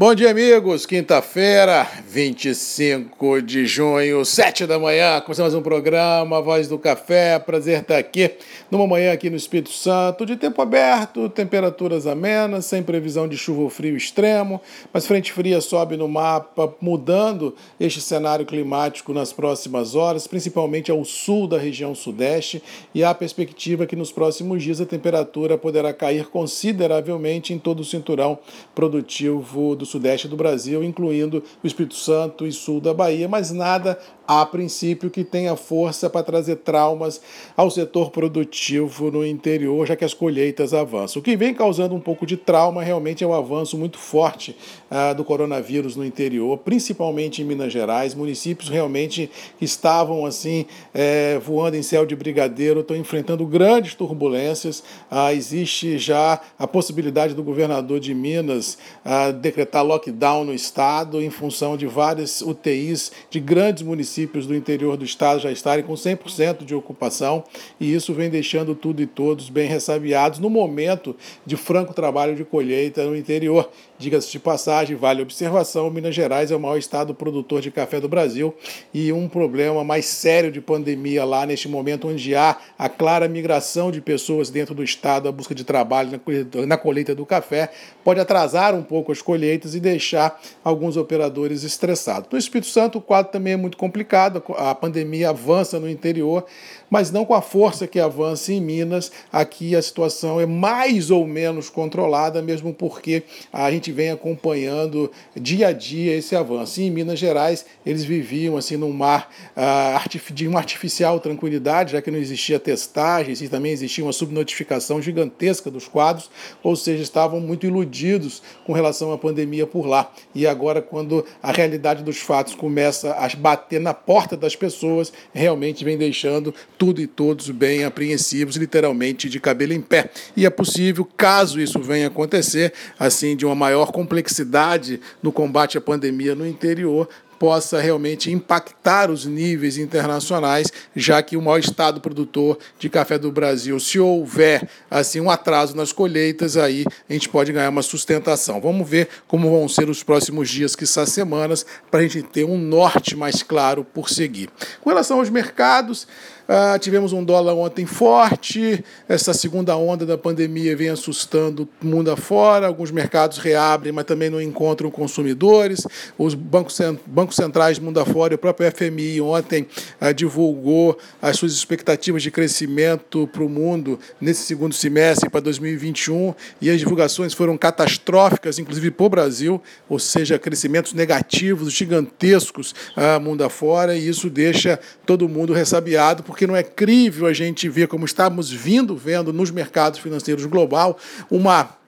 Bom dia, amigos. Quinta-feira, 25 de junho, 7 da manhã. Começamos um programa, Voz do Café. Prazer estar aqui numa manhã aqui no Espírito Santo, de tempo aberto, temperaturas amenas, sem previsão de chuva ou frio extremo, mas frente fria sobe no mapa, mudando este cenário climático nas próximas horas, principalmente ao sul da região sudeste, e há perspectiva que nos próximos dias a temperatura poderá cair consideravelmente em todo o cinturão produtivo do sudeste do Brasil, incluindo o Espírito Santo e sul da Bahia, mas nada a princípio que tenha força para trazer traumas ao setor produtivo no interior, já que as colheitas avançam. O que vem causando um pouco de trauma realmente é o avanço muito forte ah, do coronavírus no interior, principalmente em Minas Gerais. Municípios realmente que estavam assim é, voando em céu de brigadeiro estão enfrentando grandes turbulências. Ah, existe já a possibilidade do governador de Minas ah, decretar lockdown no estado em função de várias UTIs de grandes municípios municípios do interior do estado já estarem com 100% de ocupação e isso vem deixando tudo e todos bem ressabiados no momento de franco trabalho de colheita no interior. Diga-se de passagem, vale observação: Minas Gerais é o maior estado produtor de café do Brasil e um problema mais sério de pandemia lá neste momento, onde há a clara migração de pessoas dentro do estado à busca de trabalho na colheita do café, pode atrasar um pouco as colheitas e deixar alguns operadores estressados. No Espírito Santo, o quadro também é muito complicado, a pandemia avança no interior, mas não com a força que avança em Minas. Aqui a situação é mais ou menos controlada, mesmo porque a gente vem acompanhando dia a dia esse avanço. E em Minas Gerais, eles viviam assim num mar uh, de uma artificial tranquilidade, já que não existia testagens e também existia uma subnotificação gigantesca dos quadros, ou seja, estavam muito iludidos com relação à pandemia por lá. E agora, quando a realidade dos fatos começa a bater na porta das pessoas, realmente vem deixando tudo e todos bem apreensivos, literalmente de cabelo em pé. E é possível, caso isso venha acontecer, assim, de uma maior complexidade no combate à pandemia no interior, possa realmente impactar os níveis internacionais, já que o maior estado produtor de café do Brasil, se houver assim um atraso nas colheitas, aí a gente pode ganhar uma sustentação. Vamos ver como vão ser os próximos dias, que são semanas, para a gente ter um norte mais claro por seguir. Com relação aos mercados, Uh, tivemos um dólar ontem forte, essa segunda onda da pandemia vem assustando o mundo afora, alguns mercados reabrem, mas também não encontram consumidores. Os bancos, bancos centrais do mundo afora, o próprio FMI ontem uh, divulgou as suas expectativas de crescimento para o mundo nesse segundo semestre para 2021 e as divulgações foram catastróficas, inclusive para o Brasil, ou seja, crescimentos negativos gigantescos uh, mundo afora, e isso deixa todo mundo ressabiado, porque não é crível a gente ver como estamos vindo vendo nos mercados financeiros global uma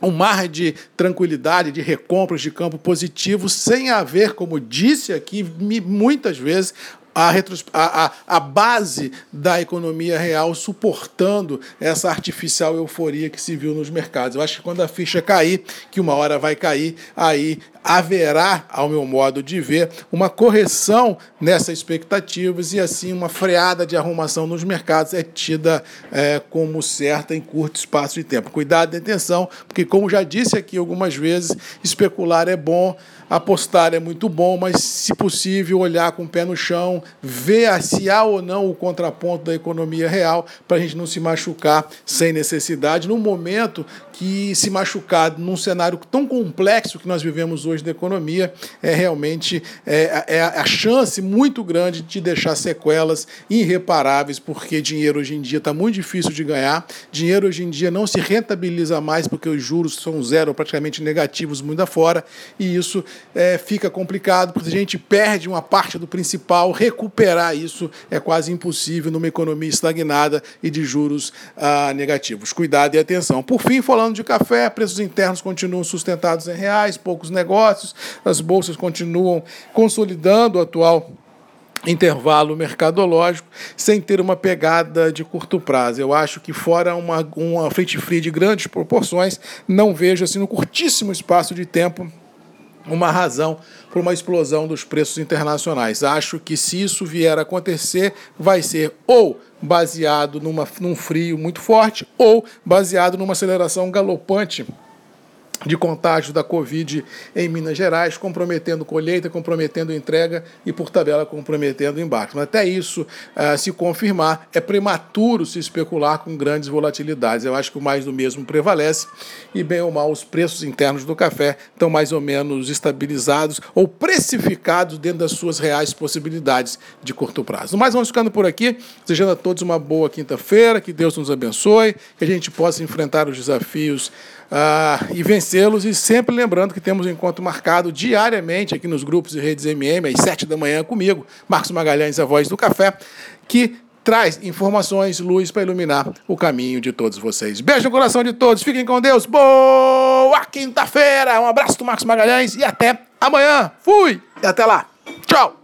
um mar de tranquilidade, de recompras de campo positivo, sem haver, como disse aqui muitas vezes, a, a, a, base da economia real suportando essa artificial euforia que se viu nos mercados. Eu acho que quando a ficha cair, que uma hora vai cair, aí haverá, ao meu modo de ver, uma correção nessas expectativas e assim uma freada de arrumação nos mercados é tida é, como certa em curto espaço de tempo. Cuidado e atenção, porque como já disse aqui algumas vezes, especular é bom, apostar é muito bom, mas se possível olhar com o pé no chão, ver se há ou não o contraponto da economia real para a gente não se machucar sem necessidade no momento que se machucar num cenário tão complexo que nós vivemos hoje da economia é realmente é, é a chance muito grande de deixar sequelas irreparáveis, porque dinheiro hoje em dia está muito difícil de ganhar, dinheiro hoje em dia não se rentabiliza mais porque os juros são zero, praticamente negativos muito afora, e isso é, fica complicado, porque a gente perde uma parte do principal, recuperar isso é quase impossível numa economia estagnada e de juros ah, negativos. Cuidado e atenção. Por fim, falando de café, preços internos continuam sustentados em reais, poucos negócios, as bolsas continuam consolidando o atual intervalo mercadológico sem ter uma pegada de curto prazo. Eu acho que fora uma, uma frente fria de grandes proporções, não vejo assim no curtíssimo espaço de tempo uma razão para uma explosão dos preços internacionais. Acho que se isso vier a acontecer, vai ser ou baseado numa, num frio muito forte ou baseado numa aceleração galopante de contágio da Covid em Minas Gerais, comprometendo colheita, comprometendo entrega e, por tabela, comprometendo embarque. Mas até isso uh, se confirmar, é prematuro se especular com grandes volatilidades. Eu acho que o mais do mesmo prevalece e, bem ou mal, os preços internos do café estão mais ou menos estabilizados ou precificados dentro das suas reais possibilidades de curto prazo. Mas vamos ficando por aqui, desejando a todos uma boa quinta-feira, que Deus nos abençoe, que a gente possa enfrentar os desafios uh, e vencê-los. E sempre lembrando que temos um encontro marcado diariamente aqui nos grupos e redes MM, às sete da manhã comigo, Marcos Magalhães, a voz do café, que traz informações, luz para iluminar o caminho de todos vocês. Beijo no coração de todos, fiquem com Deus. Boa quinta-feira! Um abraço do Marcos Magalhães e até amanhã. Fui! E até lá. Tchau!